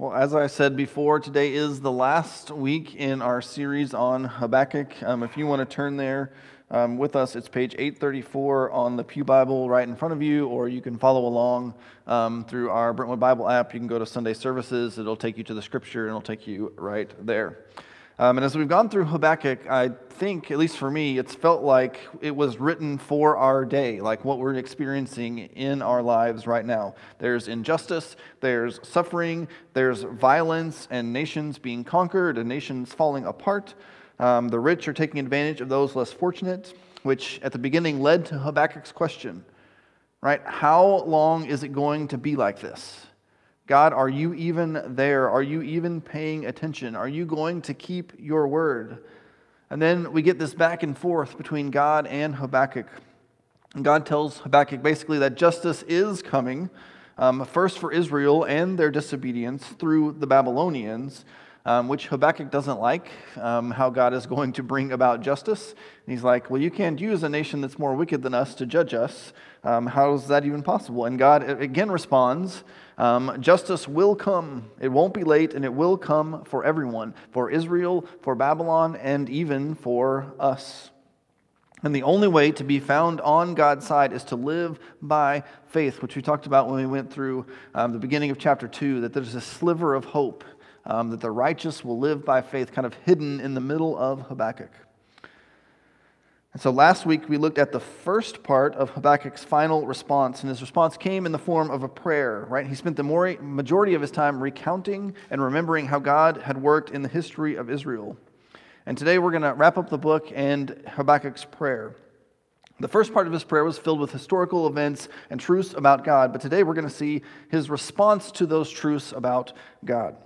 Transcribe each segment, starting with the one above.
Well, as I said before, today is the last week in our series on Habakkuk. Um, if you want to turn there um, with us, it's page 834 on the Pew Bible right in front of you, or you can follow along um, through our Brentwood Bible app. You can go to Sunday services, it'll take you to the scripture, and it'll take you right there. Um, and as we've gone through Habakkuk, I think, at least for me, it's felt like it was written for our day, like what we're experiencing in our lives right now. There's injustice, there's suffering, there's violence, and nations being conquered, and nations falling apart. Um, the rich are taking advantage of those less fortunate, which at the beginning led to Habakkuk's question, right? How long is it going to be like this? God, are you even there? Are you even paying attention? Are you going to keep your word? And then we get this back and forth between God and Habakkuk. And God tells Habakkuk basically that justice is coming, um, first for Israel and their disobedience through the Babylonians, um, which Habakkuk doesn't like, um, how God is going to bring about justice. And he's like, Well, you can't use a nation that's more wicked than us to judge us. Um, how is that even possible? And God again responds um, Justice will come. It won't be late, and it will come for everyone for Israel, for Babylon, and even for us. And the only way to be found on God's side is to live by faith, which we talked about when we went through um, the beginning of chapter 2, that there's a sliver of hope um, that the righteous will live by faith, kind of hidden in the middle of Habakkuk. And so last week we looked at the first part of Habakkuk's final response, and his response came in the form of a prayer, right? He spent the majority of his time recounting and remembering how God had worked in the history of Israel. And today we're going to wrap up the book and Habakkuk's prayer. The first part of his prayer was filled with historical events and truths about God, but today we're going to see his response to those truths about God.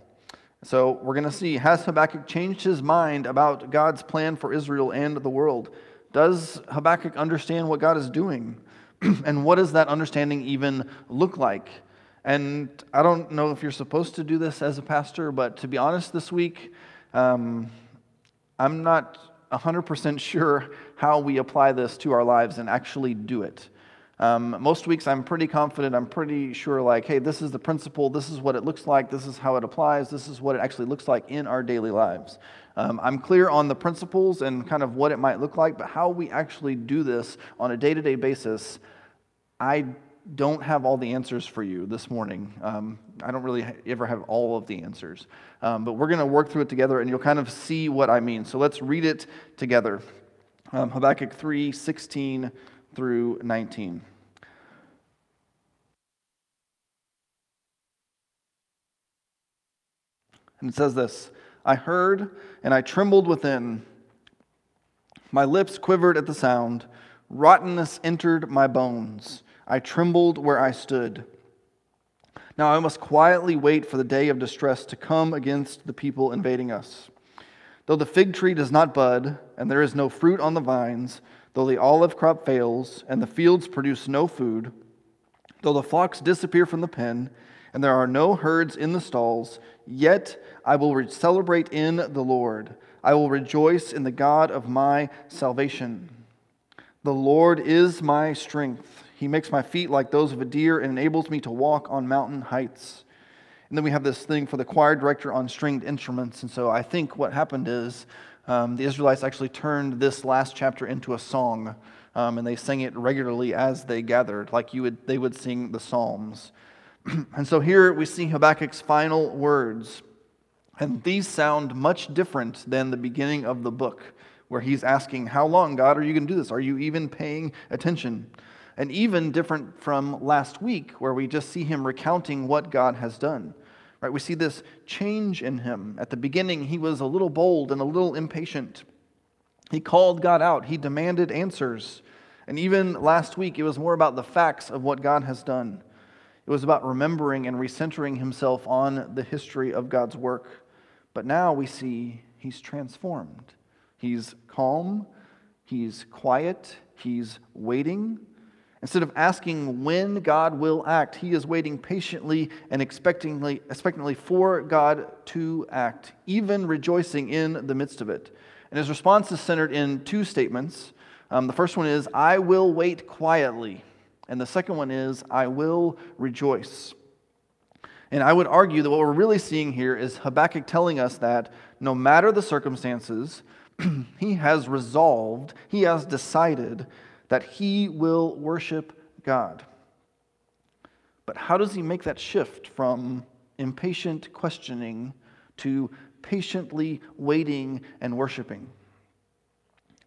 So we're going to see has Habakkuk changed his mind about God's plan for Israel and the world? Does Habakkuk understand what God is doing? and what does that understanding even look like? And I don't know if you're supposed to do this as a pastor, but to be honest, this week, um, I'm not 100% sure how we apply this to our lives and actually do it. Um, most weeks I'm pretty confident, I'm pretty sure, like, hey, this is the principle, this is what it looks like, this is how it applies, this is what it actually looks like in our daily lives. Um, I'm clear on the principles and kind of what it might look like, but how we actually do this on a day to day basis, I don't have all the answers for you this morning. Um, I don't really ever have all of the answers. Um, but we're going to work through it together and you'll kind of see what I mean. So let's read it together. Um, Habakkuk 3 16 through 19. And it says this I heard and I trembled within. My lips quivered at the sound. Rottenness entered my bones. I trembled where I stood. Now I must quietly wait for the day of distress to come against the people invading us. Though the fig tree does not bud, and there is no fruit on the vines, though the olive crop fails, and the fields produce no food, though the flocks disappear from the pen, and there are no herds in the stalls, yet I will celebrate in the Lord. I will rejoice in the God of my salvation. The Lord is my strength. He makes my feet like those of a deer and enables me to walk on mountain heights. And then we have this thing for the choir director on stringed instruments. And so I think what happened is um, the Israelites actually turned this last chapter into a song, um, and they sang it regularly as they gathered, like you would, they would sing the Psalms. and so here we see Habakkuk's final words, and these sound much different than the beginning of the book, where he's asking, How long, God, are you going to do this? Are you even paying attention? And even different from last week, where we just see him recounting what God has done. Right? We see this change in him. At the beginning, he was a little bold and a little impatient. He called God out, he demanded answers. And even last week, it was more about the facts of what God has done. It was about remembering and recentering himself on the history of God's work. But now we see he's transformed. He's calm, he's quiet, he's waiting, Instead of asking when God will act, he is waiting patiently and expectingly, expectantly for God to act, even rejoicing in the midst of it. And his response is centered in two statements. Um, the first one is, I will wait quietly. And the second one is, I will rejoice. And I would argue that what we're really seeing here is Habakkuk telling us that no matter the circumstances, he has resolved, he has decided that he will worship God. But how does he make that shift from impatient questioning to patiently waiting and worshiping?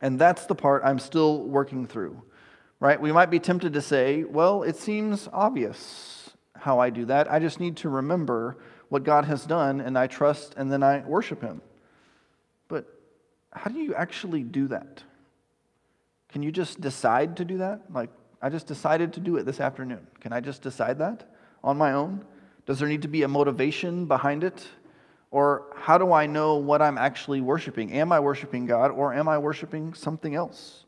And that's the part I'm still working through, right? We might be tempted to say, well, it seems obvious how I do that. I just need to remember what God has done and I trust and then I worship Him. But how do you actually do that? Can you just decide to do that? Like, I just decided to do it this afternoon. Can I just decide that on my own? Does there need to be a motivation behind it? Or how do I know what I'm actually worshiping? Am I worshiping God or am I worshiping something else?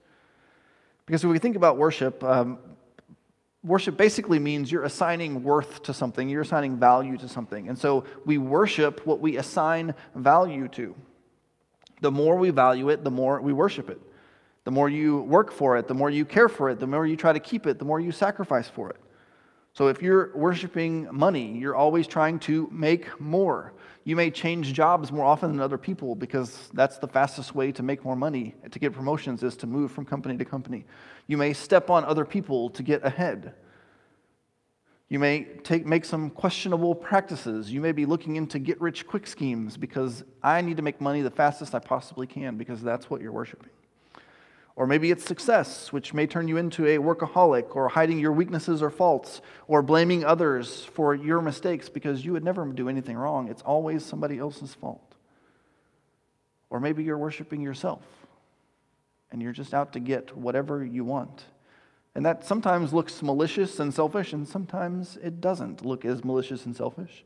Because when we think about worship, um, worship basically means you're assigning worth to something, you're assigning value to something. And so we worship what we assign value to. The more we value it, the more we worship it. The more you work for it, the more you care for it, the more you try to keep it, the more you sacrifice for it. So if you're worshiping money, you're always trying to make more. You may change jobs more often than other people because that's the fastest way to make more money, to get promotions, is to move from company to company. You may step on other people to get ahead. You may take, make some questionable practices. You may be looking into get rich quick schemes because I need to make money the fastest I possibly can because that's what you're worshiping. Or maybe it's success, which may turn you into a workaholic, or hiding your weaknesses or faults, or blaming others for your mistakes because you would never do anything wrong. It's always somebody else's fault. Or maybe you're worshiping yourself, and you're just out to get whatever you want. And that sometimes looks malicious and selfish, and sometimes it doesn't look as malicious and selfish.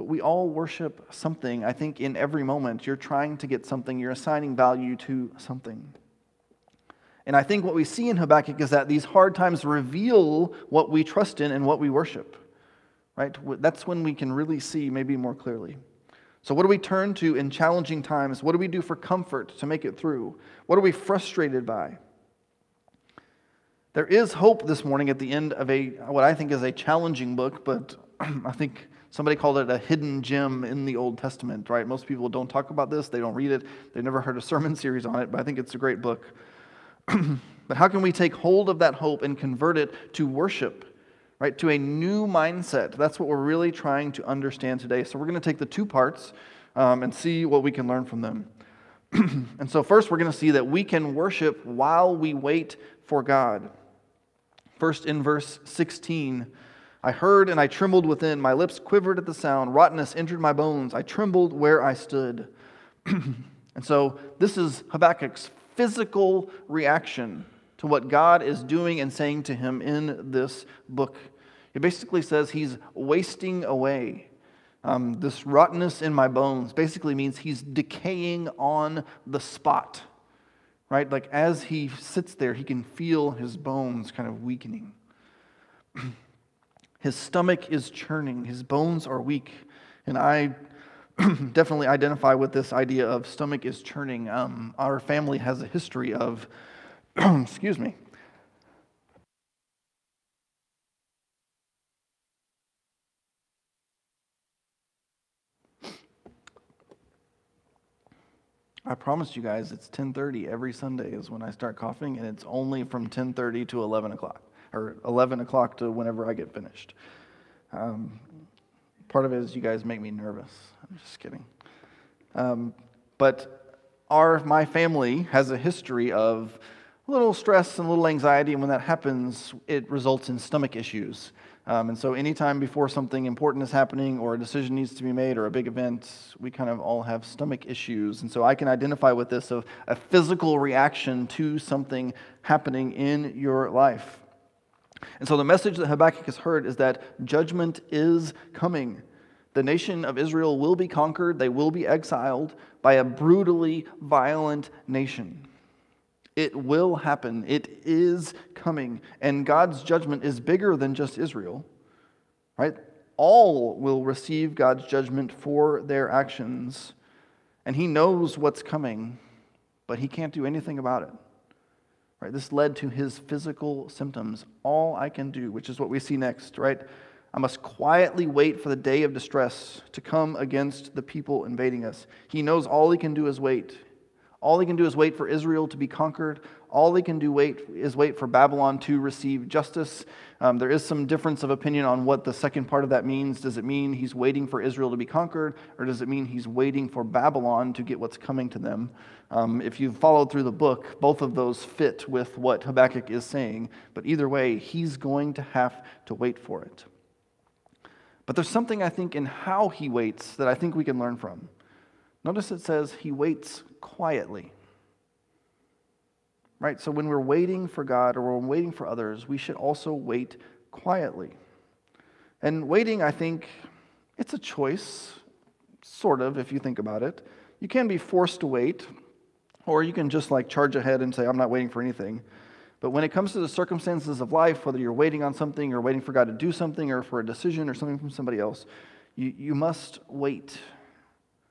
But we all worship something. I think in every moment, you're trying to get something, you're assigning value to something. And I think what we see in Habakkuk is that these hard times reveal what we trust in and what we worship. Right? That's when we can really see maybe more clearly. So, what do we turn to in challenging times? What do we do for comfort to make it through? What are we frustrated by? There is hope this morning at the end of a what I think is a challenging book, but I think Somebody called it a hidden gem in the Old Testament, right? Most people don't talk about this, they don't read it, they've never heard a sermon series on it, but I think it's a great book. but how can we take hold of that hope and convert it to worship, right? To a new mindset. That's what we're really trying to understand today. So we're going to take the two parts um, and see what we can learn from them. and so, first, we're going to see that we can worship while we wait for God. First, in verse 16, I heard and I trembled within. My lips quivered at the sound. Rottenness entered my bones. I trembled where I stood. and so, this is Habakkuk's physical reaction to what God is doing and saying to him in this book. It basically says he's wasting away. Um, this rottenness in my bones basically means he's decaying on the spot, right? Like as he sits there, he can feel his bones kind of weakening. His stomach is churning, his bones are weak. And I definitely identify with this idea of stomach is churning. Um, our family has a history of, excuse me, I promised you guys it's 10:30 every Sunday is when I start coughing, and it's only from 10:30 to 11 o'clock or 11 o'clock to whenever I get finished. Um, part of it is you guys make me nervous. I'm just kidding. Um, but our, my family has a history of a little stress and a little anxiety, and when that happens, it results in stomach issues. Um, and so, anytime before something important is happening, or a decision needs to be made, or a big event, we kind of all have stomach issues. And so, I can identify with this of a physical reaction to something happening in your life. And so the message that Habakkuk has heard is that judgment is coming. The nation of Israel will be conquered, they will be exiled by a brutally violent nation. It will happen. It is coming. And God's judgment is bigger than just Israel, right? All will receive God's judgment for their actions. And He knows what's coming, but He can't do anything about it. Right? This led to his physical symptoms. All I can do, which is what we see next, right? I must quietly wait for the day of distress to come against the people invading us. He knows all he can do is wait. All he can do is wait for Israel to be conquered. All he can do wait is wait for Babylon to receive justice. Um, there is some difference of opinion on what the second part of that means. Does it mean he's waiting for Israel to be conquered, or does it mean he's waiting for Babylon to get what's coming to them? Um, if you've followed through the book, both of those fit with what Habakkuk is saying. But either way, he's going to have to wait for it. But there's something I think in how he waits that I think we can learn from. Notice it says he waits quietly. Right? So when we're waiting for God or we're waiting for others, we should also wait quietly. And waiting, I think, it's a choice, sort of, if you think about it. You can be forced to wait, or you can just like charge ahead and say, I'm not waiting for anything. But when it comes to the circumstances of life, whether you're waiting on something or waiting for God to do something or for a decision or something from somebody else, you, you must wait.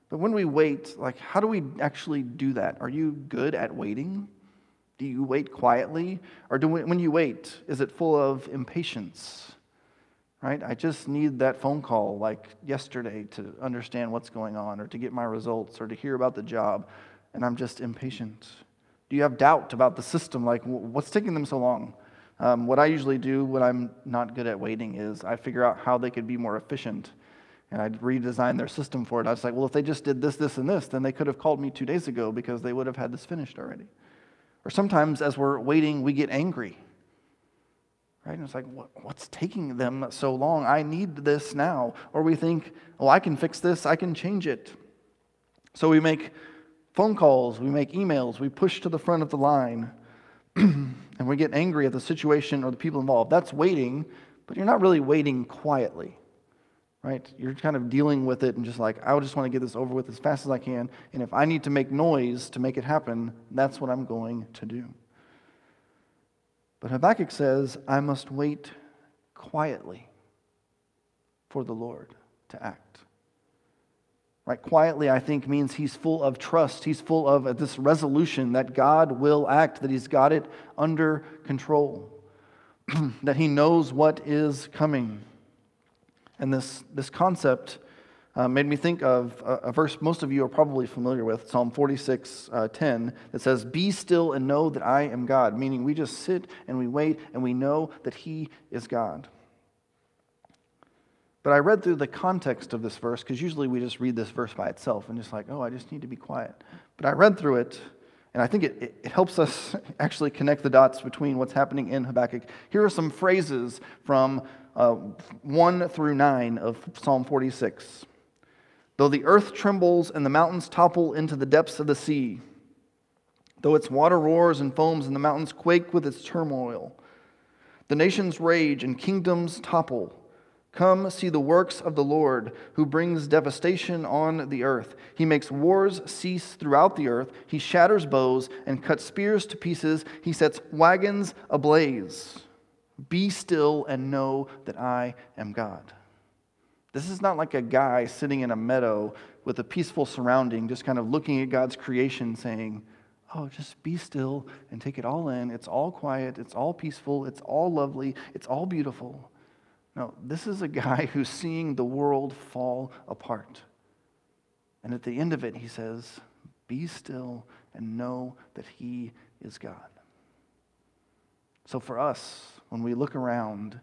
But when we wait, like, how do we actually do that? Are you good at waiting? Do you wait quietly? Or do we, when you wait, is it full of impatience? Right? I just need that phone call like yesterday to understand what's going on or to get my results or to hear about the job, and I'm just impatient. Do you have doubt about the system? Like, what's taking them so long? Um, what I usually do when I'm not good at waiting is I figure out how they could be more efficient. And I'd redesign their system for it. I was like, well, if they just did this, this, and this, then they could have called me two days ago because they would have had this finished already. Or sometimes as we're waiting, we get angry. Right? And it's like, what, what's taking them so long? I need this now. Or we think, well, I can fix this, I can change it. So we make phone calls, we make emails, we push to the front of the line, and we get angry at the situation or the people involved. That's waiting, but you're not really waiting quietly, right? You're kind of dealing with it and just like, I just want to get this over with as fast as I can. And if I need to make noise to make it happen, that's what I'm going to do. But Habakkuk says, I must wait quietly for the Lord to act. Right? Quietly, I think, means he's full of trust. He's full of this resolution that God will act, that he's got it under control, that he knows what is coming. And this, this concept uh, made me think of a, a, verse most of you are probably familiar with, Psalm 46 uh, 10, that says, Be still and know that I am God, meaning we just sit and we wait and we know that he is God. But I read through the context of this verse because usually we just read this verse by itself and just like, oh, I just need to be quiet. But I read through it, and I think it, it helps us actually connect the dots between what's happening in Habakkuk. Here are some phrases from uh, 1 through 9 of Psalm 46. Though the earth trembles and the mountains topple into the depths of the sea, though its water roars and foams and the mountains quake with its turmoil, the nations rage and kingdoms topple. Come see the works of the Lord, who brings devastation on the earth. He makes wars cease throughout the earth. He shatters bows and cuts spears to pieces. He sets wagons ablaze. Be still and know that I am God. This is not like a guy sitting in a meadow with a peaceful surrounding, just kind of looking at God's creation, saying, Oh, just be still and take it all in. It's all quiet. It's all peaceful. It's all lovely. It's all beautiful. No, this is a guy who's seeing the world fall apart. And at the end of it, he says, Be still and know that he is God. So for us, when we look around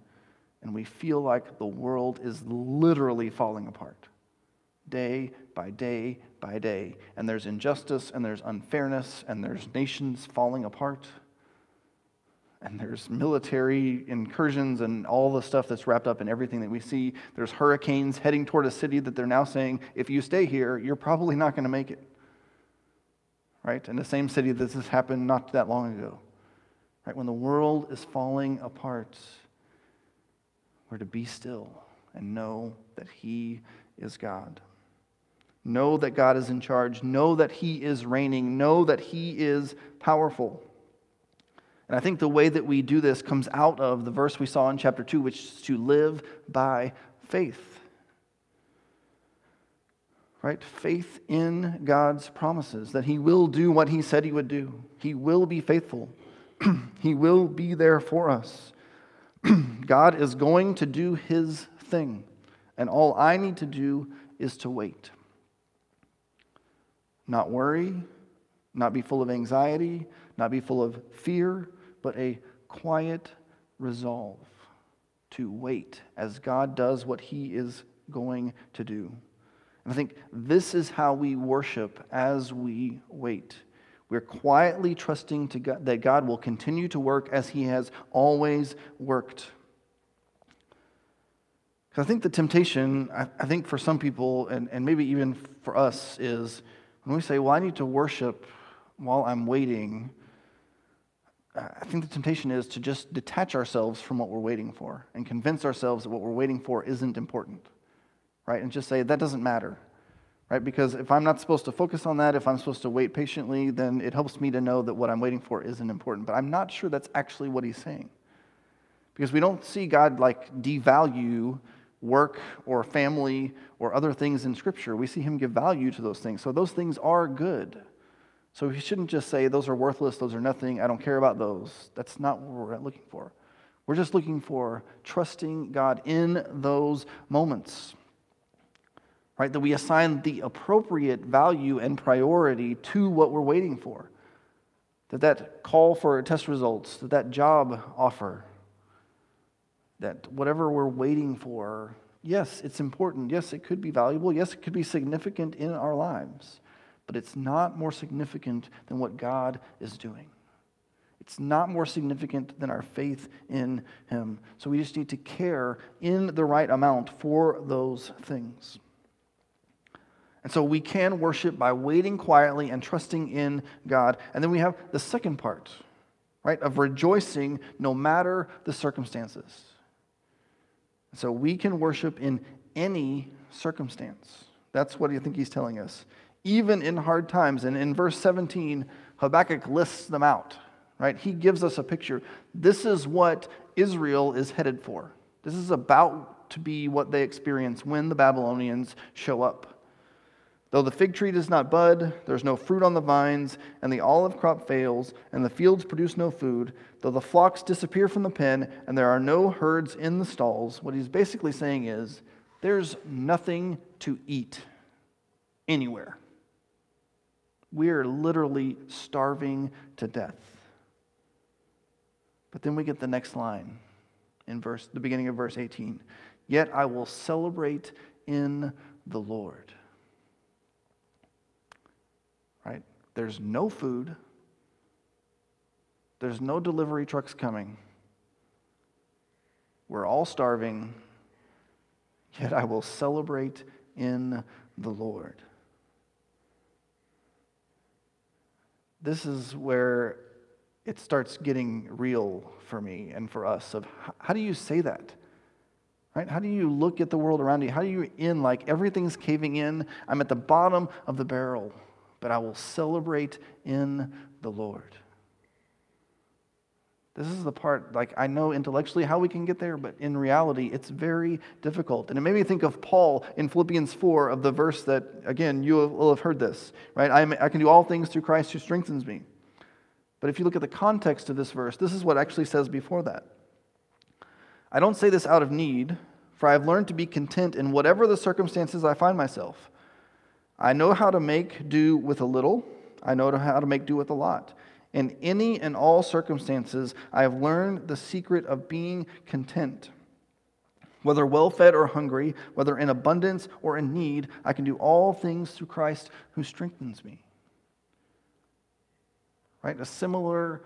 and we feel like the world is literally falling apart, day by day by day, and there's injustice and there's unfairness and there's nations falling apart and there's military incursions and all the stuff that's wrapped up in everything that we see. There's hurricanes heading toward a city that they're now saying, if you stay here, you're probably not going to make it. Right? In the same city that this happened not that long ago. Right? When the world is falling apart, we're to be still and know that He is God. Know that God is in charge. Know that He is reigning. Know that He is powerful. And I think the way that we do this comes out of the verse we saw in chapter 2, which is to live by faith. Right? Faith in God's promises, that He will do what He said He would do. He will be faithful, He will be there for us. God is going to do His thing. And all I need to do is to wait. Not worry, not be full of anxiety, not be full of fear, but a quiet resolve to wait as God does what he is going to do. And I think this is how we worship as we wait. We're quietly trusting to God, that God will continue to work as he has always worked. I think the temptation, I, I, think for some people, and, and maybe even for us, is when we say, Well, I need to worship while I'm waiting, I think the temptation is to just detach ourselves from what we're waiting for and convince ourselves that what we're waiting for isn't important, right? And just say, that doesn't matter, right? Because if I'm not supposed to focus on that, if I'm supposed to wait patiently, then it helps me to know that what I'm waiting for isn't important. But I'm not sure that's actually what he's saying. Because we don't see God like devalue work or family or other things in Scripture. We see him give value to those things. So those things are good. So he shouldn't just say, those are worthless, those are nothing, I don't care about those. That's not what we're looking for. We're just looking for trusting God in those moments. Right? That we assign the appropriate value and priority to what we're waiting for. That that call for test results, that that job offer, that whatever we're waiting for, yes, it's important. Yes, it could be valuable. Yes, it could be significant in our lives but it's not more significant than what God is doing. It's not more significant than our faith in Him. So we just need to care in the right amount for those things. And so we can worship by waiting quietly and trusting in God. And then we have the second part, right, of rejoicing no matter the circumstances. So we can worship in any circumstance. That's what I think he's telling us even in hard times. And in verse 17, Habakkuk lists them out, right? He gives us a picture. This is what Israel is headed for. This is about to be what they experience when the Babylonians show up. Though the fig tree does not bud, there's no fruit on the vines, and the olive crop fails, and the fields produce no food, though the flocks disappear from the pen, and there are no herds in the stalls, what he's basically saying is there's nothing to eat anywhere we are literally starving to death. But then we get the next line in verse the beginning of verse 18. Yet I will celebrate in the Lord. Right? There's no food. There's no delivery trucks coming. We're all starving. Yet I will celebrate in the Lord. this is where it starts getting real for me and for us of how do you say that? Right? How do you look at the world around you? How do you in like everything's caving in? I'm at the bottom of the barrel, but I will celebrate in the Lord. This is the part, like, I know intellectually how we can get there, but in reality, it's very difficult. And it made me think of Paul in Philippians 4, of the verse that, again, you will have heard this, right? I, I can do all things through Christ who strengthens me. But if you look at the context of this verse, this is what actually says before that. I don't say this out of need, for I have learned to be content in whatever the circumstances I find myself. I know how to make do with a little, I know how to make do with a lot. In any and all circumstances, I have learned the secret of being content. Whether well fed or hungry, whether in abundance or in need, I can do all things through Christ who strengthens me. Right? A similar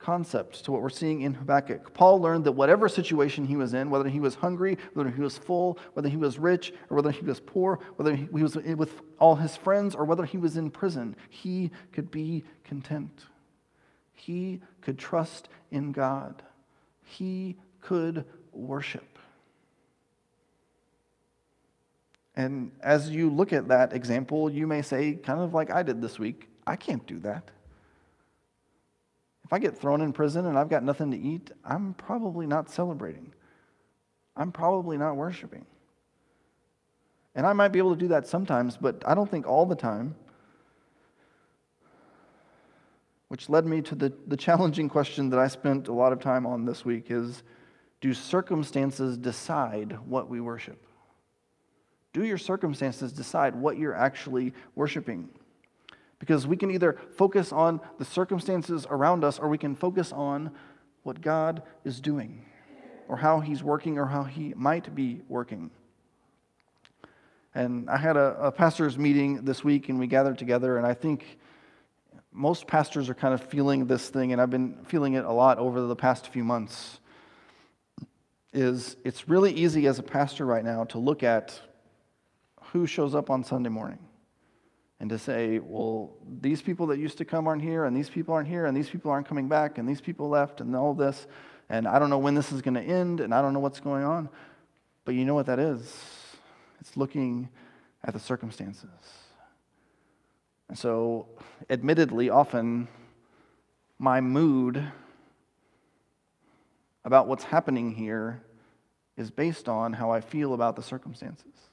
concept to what we're seeing in Habakkuk. Paul learned that whatever situation he was in, whether he was hungry, whether he was full, whether he was rich, or whether he was poor, whether he was with all his friends, or whether he was in prison, he could be content. He could trust in God. He could worship. And as you look at that example, you may say, kind of like I did this week, I can't do that. If I get thrown in prison and I've got nothing to eat, I'm probably not celebrating. I'm probably not worshiping. And I might be able to do that sometimes, but I don't think all the time. Which led me to the, the challenging question that I spent a lot of time on this week is Do circumstances decide what we worship? Do your circumstances decide what you're actually worshiping? Because we can either focus on the circumstances around us or we can focus on what God is doing or how He's working or how He might be working. And I had a, a pastor's meeting this week and we gathered together, and I think most pastors are kind of feeling this thing, and I've been feeling it a lot over the past few months. Is it's really easy as a pastor right now to look at who shows up on Sunday morning and to say, well, these people that used to come aren't here, and these people aren't here, and these people aren't coming back, and these people left, and all this, and I don't know when this is going to end, and I don't know what's going on. But you know what that is? It's looking at the circumstances. And so, admittedly, often my mood about what's happening here is based on how I feel about the circumstances.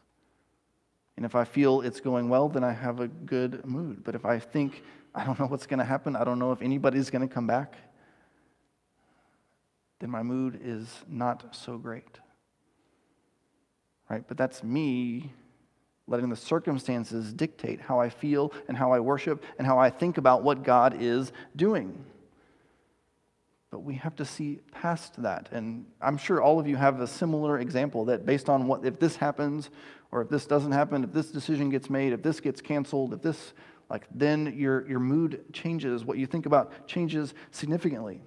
And if I feel it's going well, then I have a good mood. But if I think, I don't know what's going to happen, I don't know if anybody's going to come back, then my mood is not so great. Right? But that's me letting the circumstances dictate how I feel and how I worship and how I think about what God is doing. But we have to see past that. And I'm sure all of you have a similar example that based on what, if this happens or if this doesn't happen, if this decision gets made, if this gets canceled, if this, like, then your, your mood changes. What you think about changes significantly.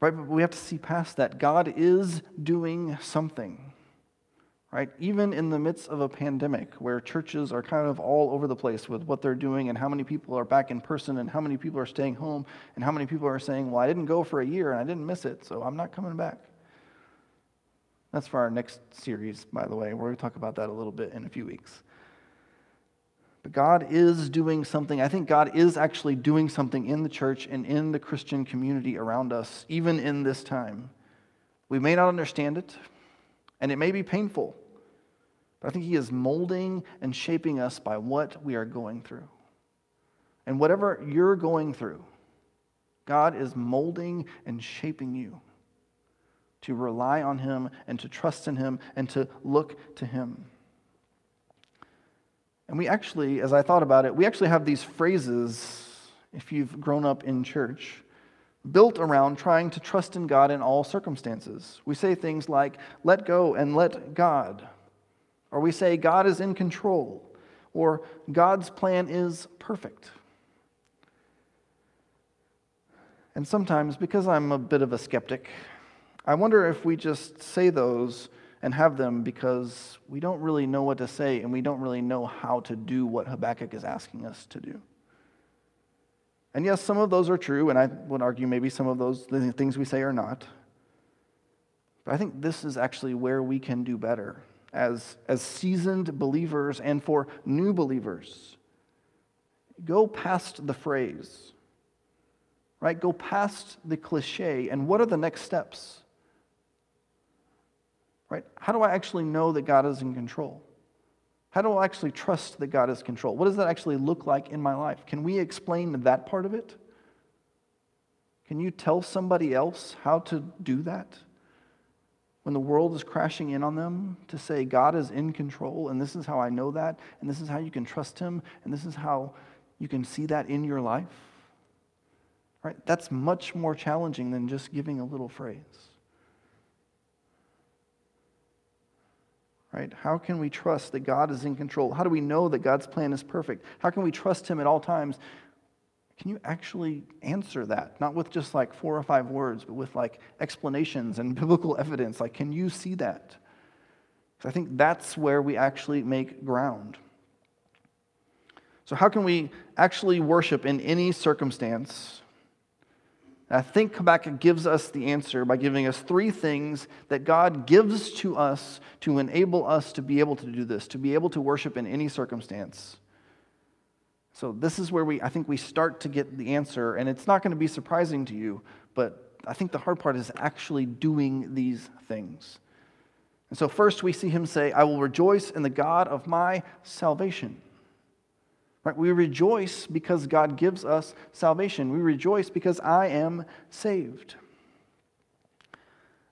Right? But we have to see past that. God is doing something right? Even in the midst of a pandemic where churches are kind of all over the place with what they're doing and how many people are back in person and how many people are staying home and how many people are saying, well, I didn't go for a year and I didn't miss it, so I'm not coming back. That's for our next series, by the way. We're going to talk about that a little bit in a few weeks. But God is doing something. I think God is actually doing something in the church and in the Christian community around us, even in this time. We may not understand it, and it may be painful. But I think He is molding and shaping us by what we are going through. And whatever you're going through, God is molding and shaping you to rely on Him and to trust in Him and to look to Him. And we actually, as I thought about it, we actually have these phrases, if you've grown up in church, built around trying to trust in God in all circumstances. We say things like, let go and let God. Or we say God is in control, or God's plan is perfect. And sometimes, because I'm a bit of a skeptic, I wonder if we just say those and have them because we don't really know what to say and we don't really know how to do what Habakkuk is asking us to do. And yes, some of those are true, and I would argue maybe some of those things we say are not. But I think this is actually where we can do better as, as seasoned believers and for new believers. Go past the phrase, right? Go past the cliche, and what are the next steps? Right? How do I actually know that God is in control? How do I actually trust that God is in control? What does that actually look like in my life? Can we explain that part of it? Can you tell somebody else how to do that? when the world is crashing in on them to say God is in control and this is how I know that and this is how you can trust him and this is how you can see that in your life. Right? That's much more challenging than just giving a little phrase. Right? How can we trust that God is in control? How do we know that God's plan is perfect? How can we trust him at all times can you actually answer that? Not with just like four or five words, but with like explanations and biblical evidence. Like, can you see that? Because I think that's where we actually make ground. So, how can we actually worship in any circumstance? I think Habakkuk gives us the answer by giving us three things that God gives to us to enable us to be able to do this, to be able to worship in any circumstance. So this is where we I think we start to get the answer and it's not going to be surprising to you, but I think the hard part is actually doing these things. And so first we see him say, "I will rejoice in the God of my salvation." Right? We rejoice because God gives us salvation. We rejoice because I am saved.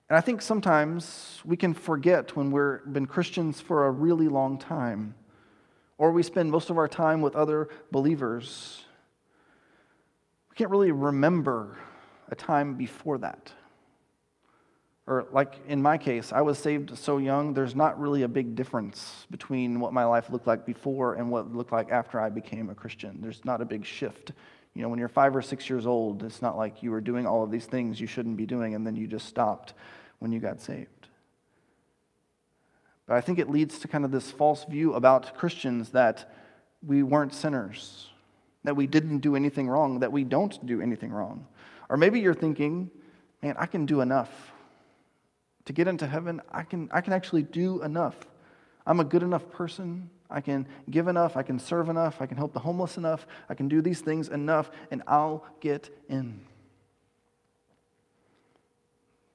And I think sometimes we can forget when we've been Christians for a really long time, or we spend most of our time with other believers. We can't really remember a time before that. Or, like in my case, I was saved so young, there's not really a big difference between what my life looked like before and what it looked like after I became a Christian. There's not a big shift. You know, when you're five or six years old, it's not like you were doing all of these things you shouldn't be doing and then you just stopped when you got saved. But I think it leads to kind of this false view about Christians that we weren't sinners, that we didn't do anything wrong, that we don't do anything wrong. Or maybe you're thinking, man, I can do enough. To get into heaven, I can, I can actually do enough. I'm a good enough person. I can give enough. I can serve enough. I can help the homeless enough. I can do these things enough, and I'll get in.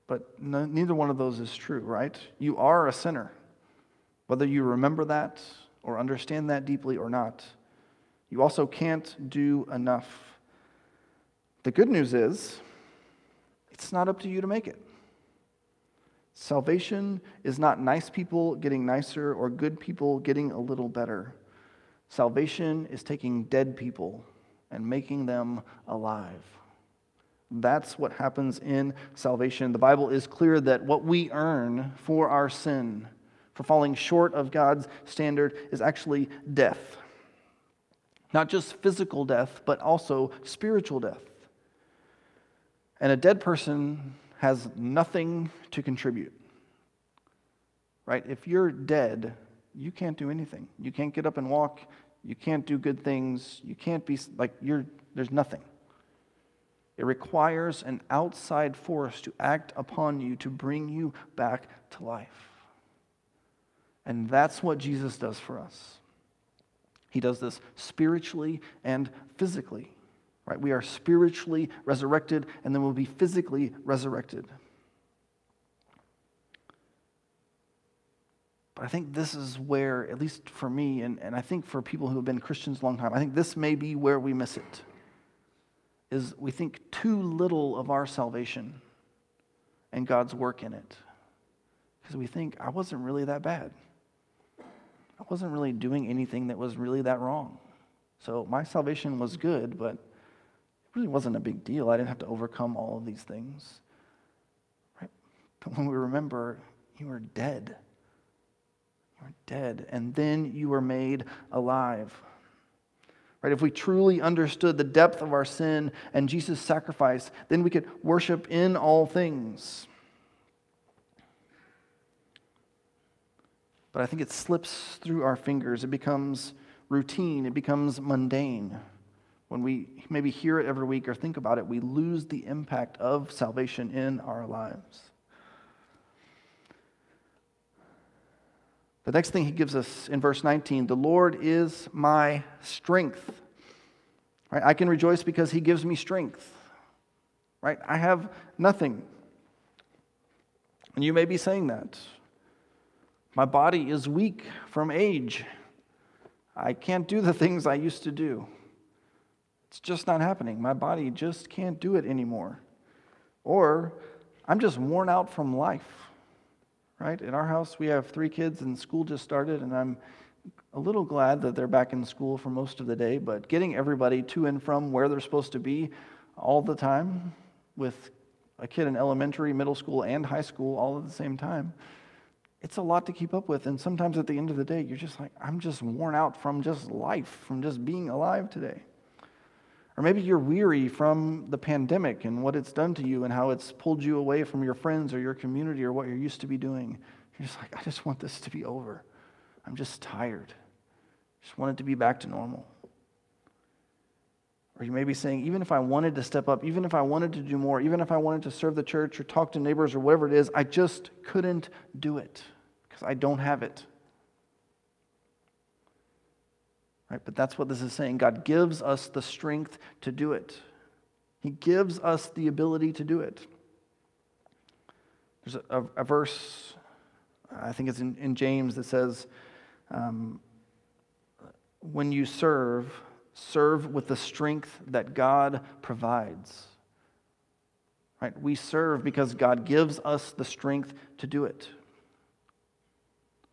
But no, neither one of those is true, right? You are a sinner. Whether you remember that or understand that deeply or not, you also can't do enough. The good news is, it's not up to you to make it. Salvation is not nice people getting nicer or good people getting a little better. Salvation is taking dead people and making them alive. That's what happens in salvation. The Bible is clear that what we earn for our sin, for falling short of God's standard, is actually death. Not just physical death, but also spiritual death. And a dead person has nothing to contribute. Right? If you're dead, you can't do anything. You can't get up and walk. You can't do good things. You can't be like you're there's nothing. It requires an outside force to act upon you to bring you back to life. And that's what Jesus does for us. He does this spiritually and physically. Right? We are spiritually resurrected and then we'll be physically resurrected. But I think this is where, at least for me, and, and I think for people who have been Christians a long time, I think this may be where we miss it. Is we think too little of our salvation and God's work in it. Because we think, I wasn't really that bad. I wasn't really doing anything that was really that wrong. So my salvation was good, but really wasn't a big deal. I didn't have to overcome all of these things. Right? But when we remember, you were dead. You were dead, and then you were made alive. Right? If we truly understood the depth of our sin and Jesus' sacrifice, then we could worship in all things. But I think it slips through our fingers. It becomes routine, it becomes mundane. When we maybe hear it every week or think about it, we lose the impact of salvation in our lives. The next thing he gives us in verse 19 the Lord is my strength. Right? I can rejoice because he gives me strength. Right? I have nothing. And you may be saying that. My body is weak from age. I can't do the things I used to do. It's just not happening. My body just can't do it anymore. Or I'm just worn out from life, right? In our house, we have three kids, and school just started, and I'm a little glad that they're back in school for most of the day, but getting everybody to and from where they're supposed to be all the time with a kid in elementary, middle school, and high school all at the same time it's a lot to keep up with. And sometimes at the end of the day, you're just like, I'm just worn out from just life, from just being alive today. Or maybe you're weary from the pandemic and what it's done to you and how it's pulled you away from your friends or your community or what you're used to be doing. You're just like, I just want this to be over. I'm just tired. Just want it to be back to normal. Or you may be saying, even if I wanted to step up, even if I wanted to do more, even if I wanted to serve the church or talk to neighbors or whatever it is, I just couldn't do it because I don't have it. Right? But that's what this is saying. God gives us the strength to do it, He gives us the ability to do it. There's a, a, a verse, I think it's in, in James, that says, um, When you serve, serve with the strength that God provides. Right? We serve because God gives us the strength to do it.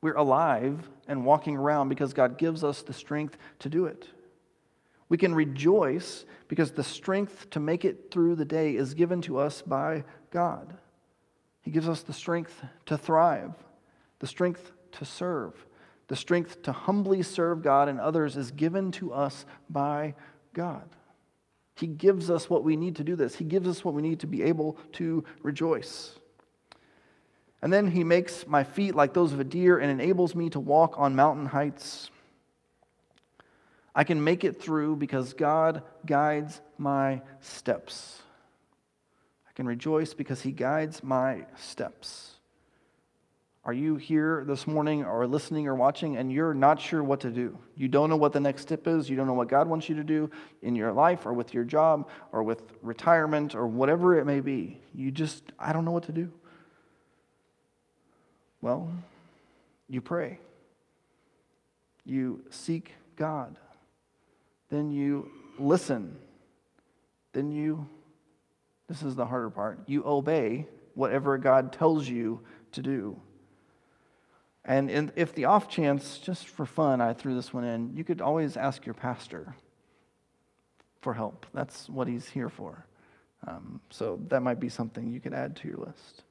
We're alive and walking around because God gives us the strength to do it. We can rejoice because the strength to make it through the day is given to us by God. He gives us the strength to thrive, the strength to serve, the strength to humbly serve God and others is given to us by God. He gives us what we need to do this. He gives us what we need to be able to rejoice. And then he makes my feet like those of a deer and enables me to walk on mountain heights. I can make it through because God guides my steps. I can rejoice because he guides my steps. Are you here this morning or listening or watching and you're not sure what to do? You don't know what the next step is. You don't know what God wants you to do in your life or with your job or with retirement or whatever it may be. You just, I don't know what to do. Well, you pray. You seek God. Then you listen. Then you, this is the harder part, you obey whatever God tells you to do. And in, if the off chance, just for fun, I threw this one in, you could always ask your pastor for help. That's what he's here for. Um, so that might be something you could add to your list.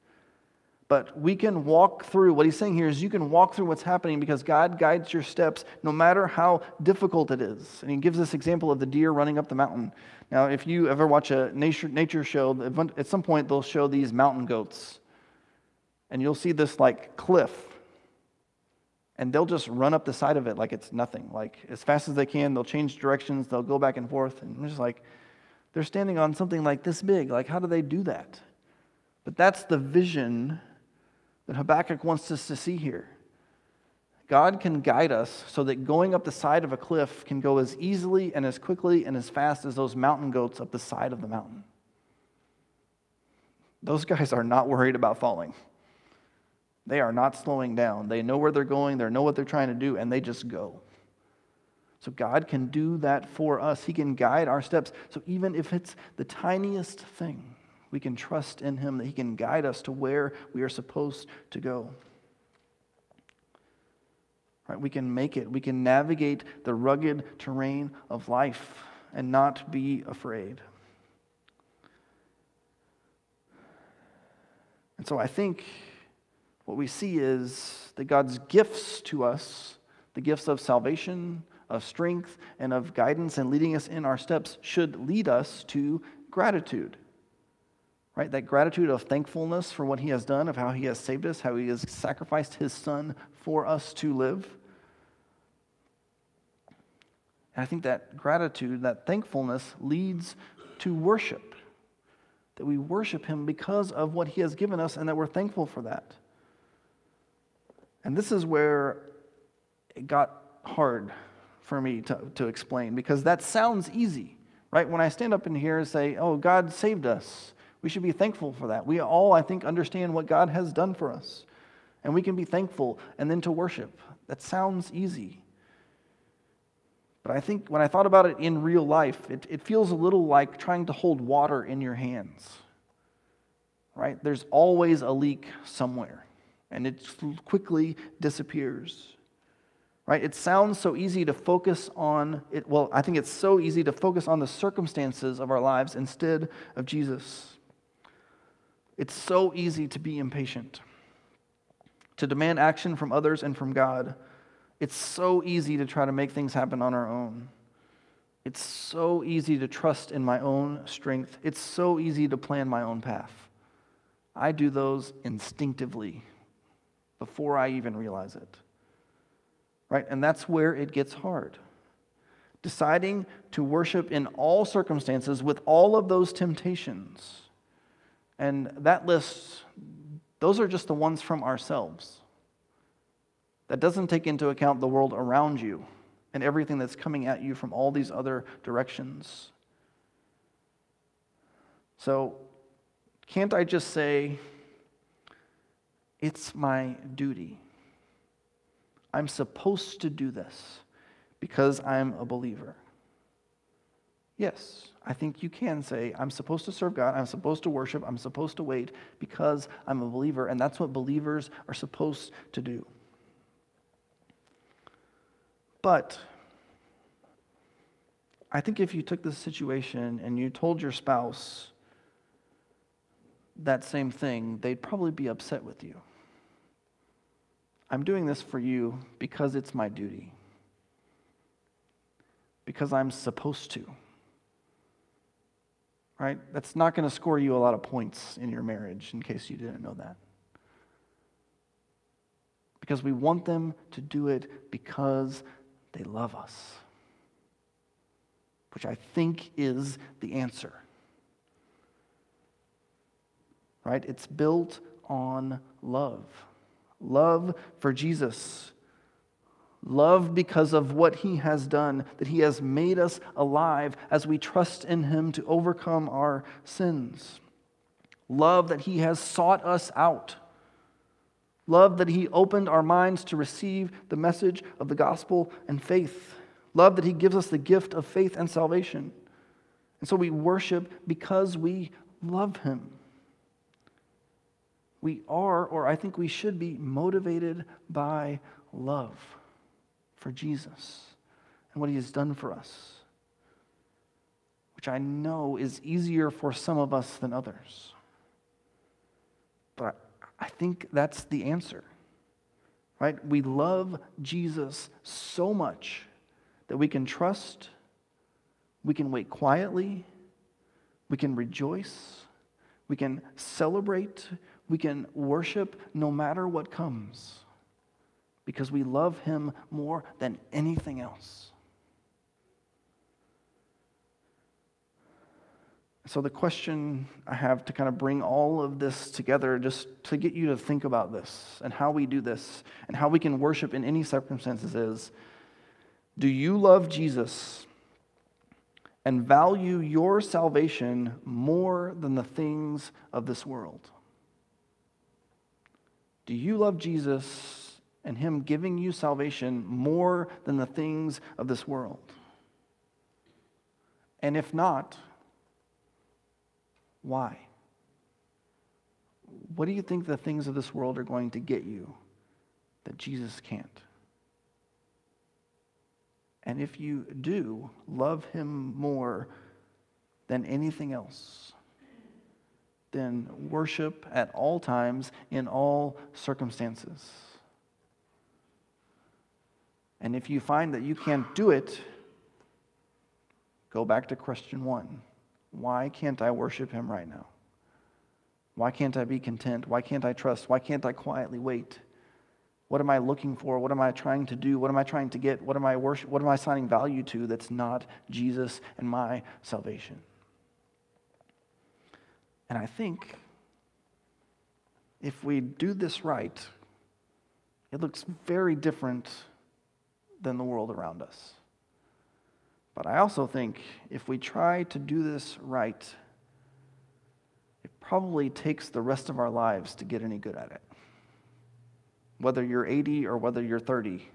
But we can walk through, what he's saying here is you can walk through what's happening because God guides your steps no matter how difficult it is. And he gives this example of the deer running up the mountain. Now, if you ever watch a nature, nature show, at some point they'll show these mountain goats. And you'll see this like cliff and they'll just run up the side of it like it's nothing. Like as fast as they can, they'll change directions, they'll go back and forth, and I'm just like, they're standing on something like this big. Like, how do they do that? But that's the vision that Habakkuk wants us to see here. God can guide us so that going up the side of a cliff can go as easily and as quickly and as fast as those mountain goats up the side of the mountain. Those guys are not worried about falling. They are not slowing down. They know where they're going, they know what they're trying to do, and they just go. So God can do that for us. He can guide our steps. So even if it's the tiniest thing, we can trust in Him that He can guide us to where we are supposed to go. Right? We can make it. We can navigate the rugged terrain of life and not be afraid. And so I think what we see is that God's gifts to us, the gifts of salvation, of strength, and of guidance and leading us in our steps, should lead us to gratitude. Right? That gratitude of thankfulness for what He has done, of how He has saved us, how He has sacrificed His Son for us to live. And I think that gratitude, that thankfulness, leads to worship. That we worship Him because of what He has given us and that we're thankful for that. And this is where it got hard for me to, to explain because that sounds easy, right? When I stand up in here and say, oh, God saved us, we should be thankful for that. We all, I think, understand what God has done for us. And we can be thankful and then to worship. That sounds easy. But I think when I thought about it in real life, it, it feels a little like trying to hold water in your hands, right? There's always a leak somewhere and it quickly disappears. Right? It sounds so easy to focus on it. Well, I think it's so easy to focus on the circumstances of our lives instead of Jesus. It's so easy to be impatient, to demand action from others and from God. It's so easy to try to make things happen on our own. It's so easy to trust in my own strength. It's so easy to plan my own path. I do those instinctively before I even realize it. Right? And that's where it gets hard. Deciding to worship in all circumstances with all of those temptations. And that list, those are just the ones from ourselves. That doesn't take into account the world around you and everything that's coming at you from all these other directions. So, can't I just say, it's my duty. I'm supposed to do this because I'm a believer. Yes, I think you can say, I'm supposed to serve God, I'm supposed to worship, I'm supposed to wait because I'm a believer, and that's what believers are supposed to do. But I think if you took this situation and you told your spouse that same thing, they'd probably be upset with you. I'm doing this for you because it's my duty, because I'm supposed to. Right? That's not going to score you a lot of points in your marriage, in case you didn't know that. Because we want them to do it because they love us, which I think is the answer. Right? It's built on love love for Jesus. Love because of what he has done, that he has made us alive as we trust in him to overcome our sins. Love that he has sought us out. Love that he opened our minds to receive the message of the gospel and faith. Love that he gives us the gift of faith and salvation. And so we worship because we love him we are, or I think we should be, motivated by love for Jesus and what he has done for us, which I know is easier for some of us than others. But I think that's the answer, right? We love Jesus so much that we can trust, we can wait quietly, we can rejoice, we can celebrate, we can worship no matter what comes because we love Him more than anything else. So, the question I have to kind of bring all of this together, just to get you to think about this and how we do this and how we can worship in any circumstances is Do you love Jesus and value your salvation more than the things of this world? Do you love Jesus and Him giving you salvation more than the things of this world? And if not, why? What do you think the things of this world are going to get you that Jesus can't? And if you do love Him more than anything else, then worship at all times in all circumstances. And if you find that you can't do it, go back to question one Why can't I worship Him right now? Why can't I be content? Why can't I trust? Why can't I quietly wait? What am I looking for? What am I trying to do? What am I trying to get? What am I worship? What am I assigning value to that's not Jesus and my salvation? And I think if we do this right, it looks very different than the world around us. But I also think if we try to do this right, it probably takes the rest of our lives to get any good at it. Whether you're 80 or whether you're 30,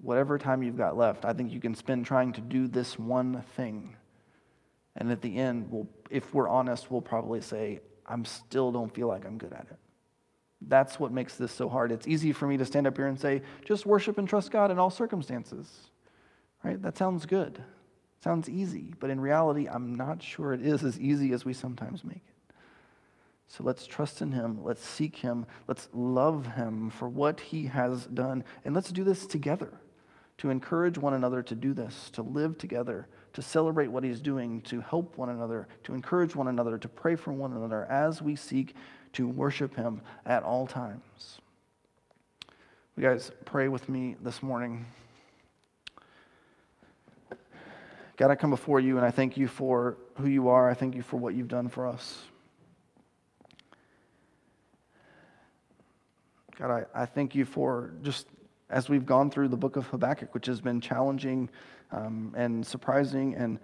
whatever time you've got left, I think you can spend trying to do this one thing and at the end, we'll, if we're honest, we'll probably say, I still don't feel like I'm good at it. That's what makes this so hard. It's easy for me to stand up here and say, just worship and trust God in all circumstances. Right? That sounds good. Sounds easy. But in reality, I'm not sure it is as easy as we sometimes make it. So let's trust in Him. Let's seek Him. Let's love Him for what He has done. And let's do this together to encourage one another to do this, to live together to celebrate what he's doing, to help one another, to encourage one another, to pray for one another as we seek to worship him at all times. You guys pray with me this morning. God, I come before you and I thank you for who you are. I thank you for what you've done for us. God, I, I thank you for just as we've gone through the book of Habakkuk, which has been challenging um, and surprising and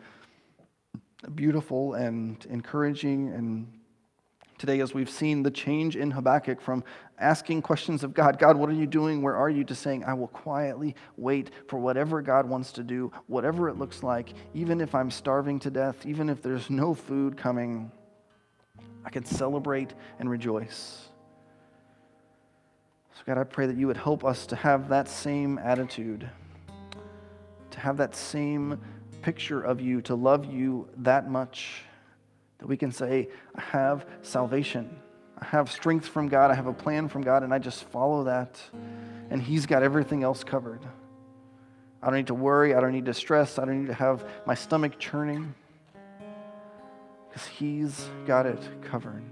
beautiful and encouraging and today as we've seen the change in Habakkuk from asking questions of God, God, what are you doing? Where are you? to saying, I will quietly wait for whatever God wants to do, whatever it looks like, even if I'm starving to death, even if there's no food coming, I can celebrate and rejoice. So, God, I pray that you would help us to have that same attitude, to have that same picture of you, to love you that much that we can say, I have salvation. I have strength from God. I have a plan from God, and I just follow that. And He's got everything else covered. I don't need to worry. I don't need to stress. I don't need to have my stomach churning because He's got it covered.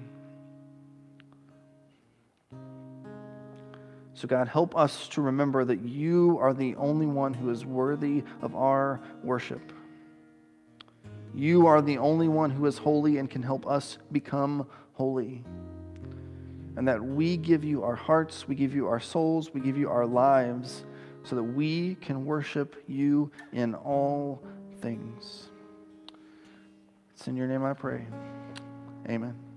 So, God, help us to remember that you are the only one who is worthy of our worship. You are the only one who is holy and can help us become holy. And that we give you our hearts, we give you our souls, we give you our lives so that we can worship you in all things. It's in your name I pray. Amen.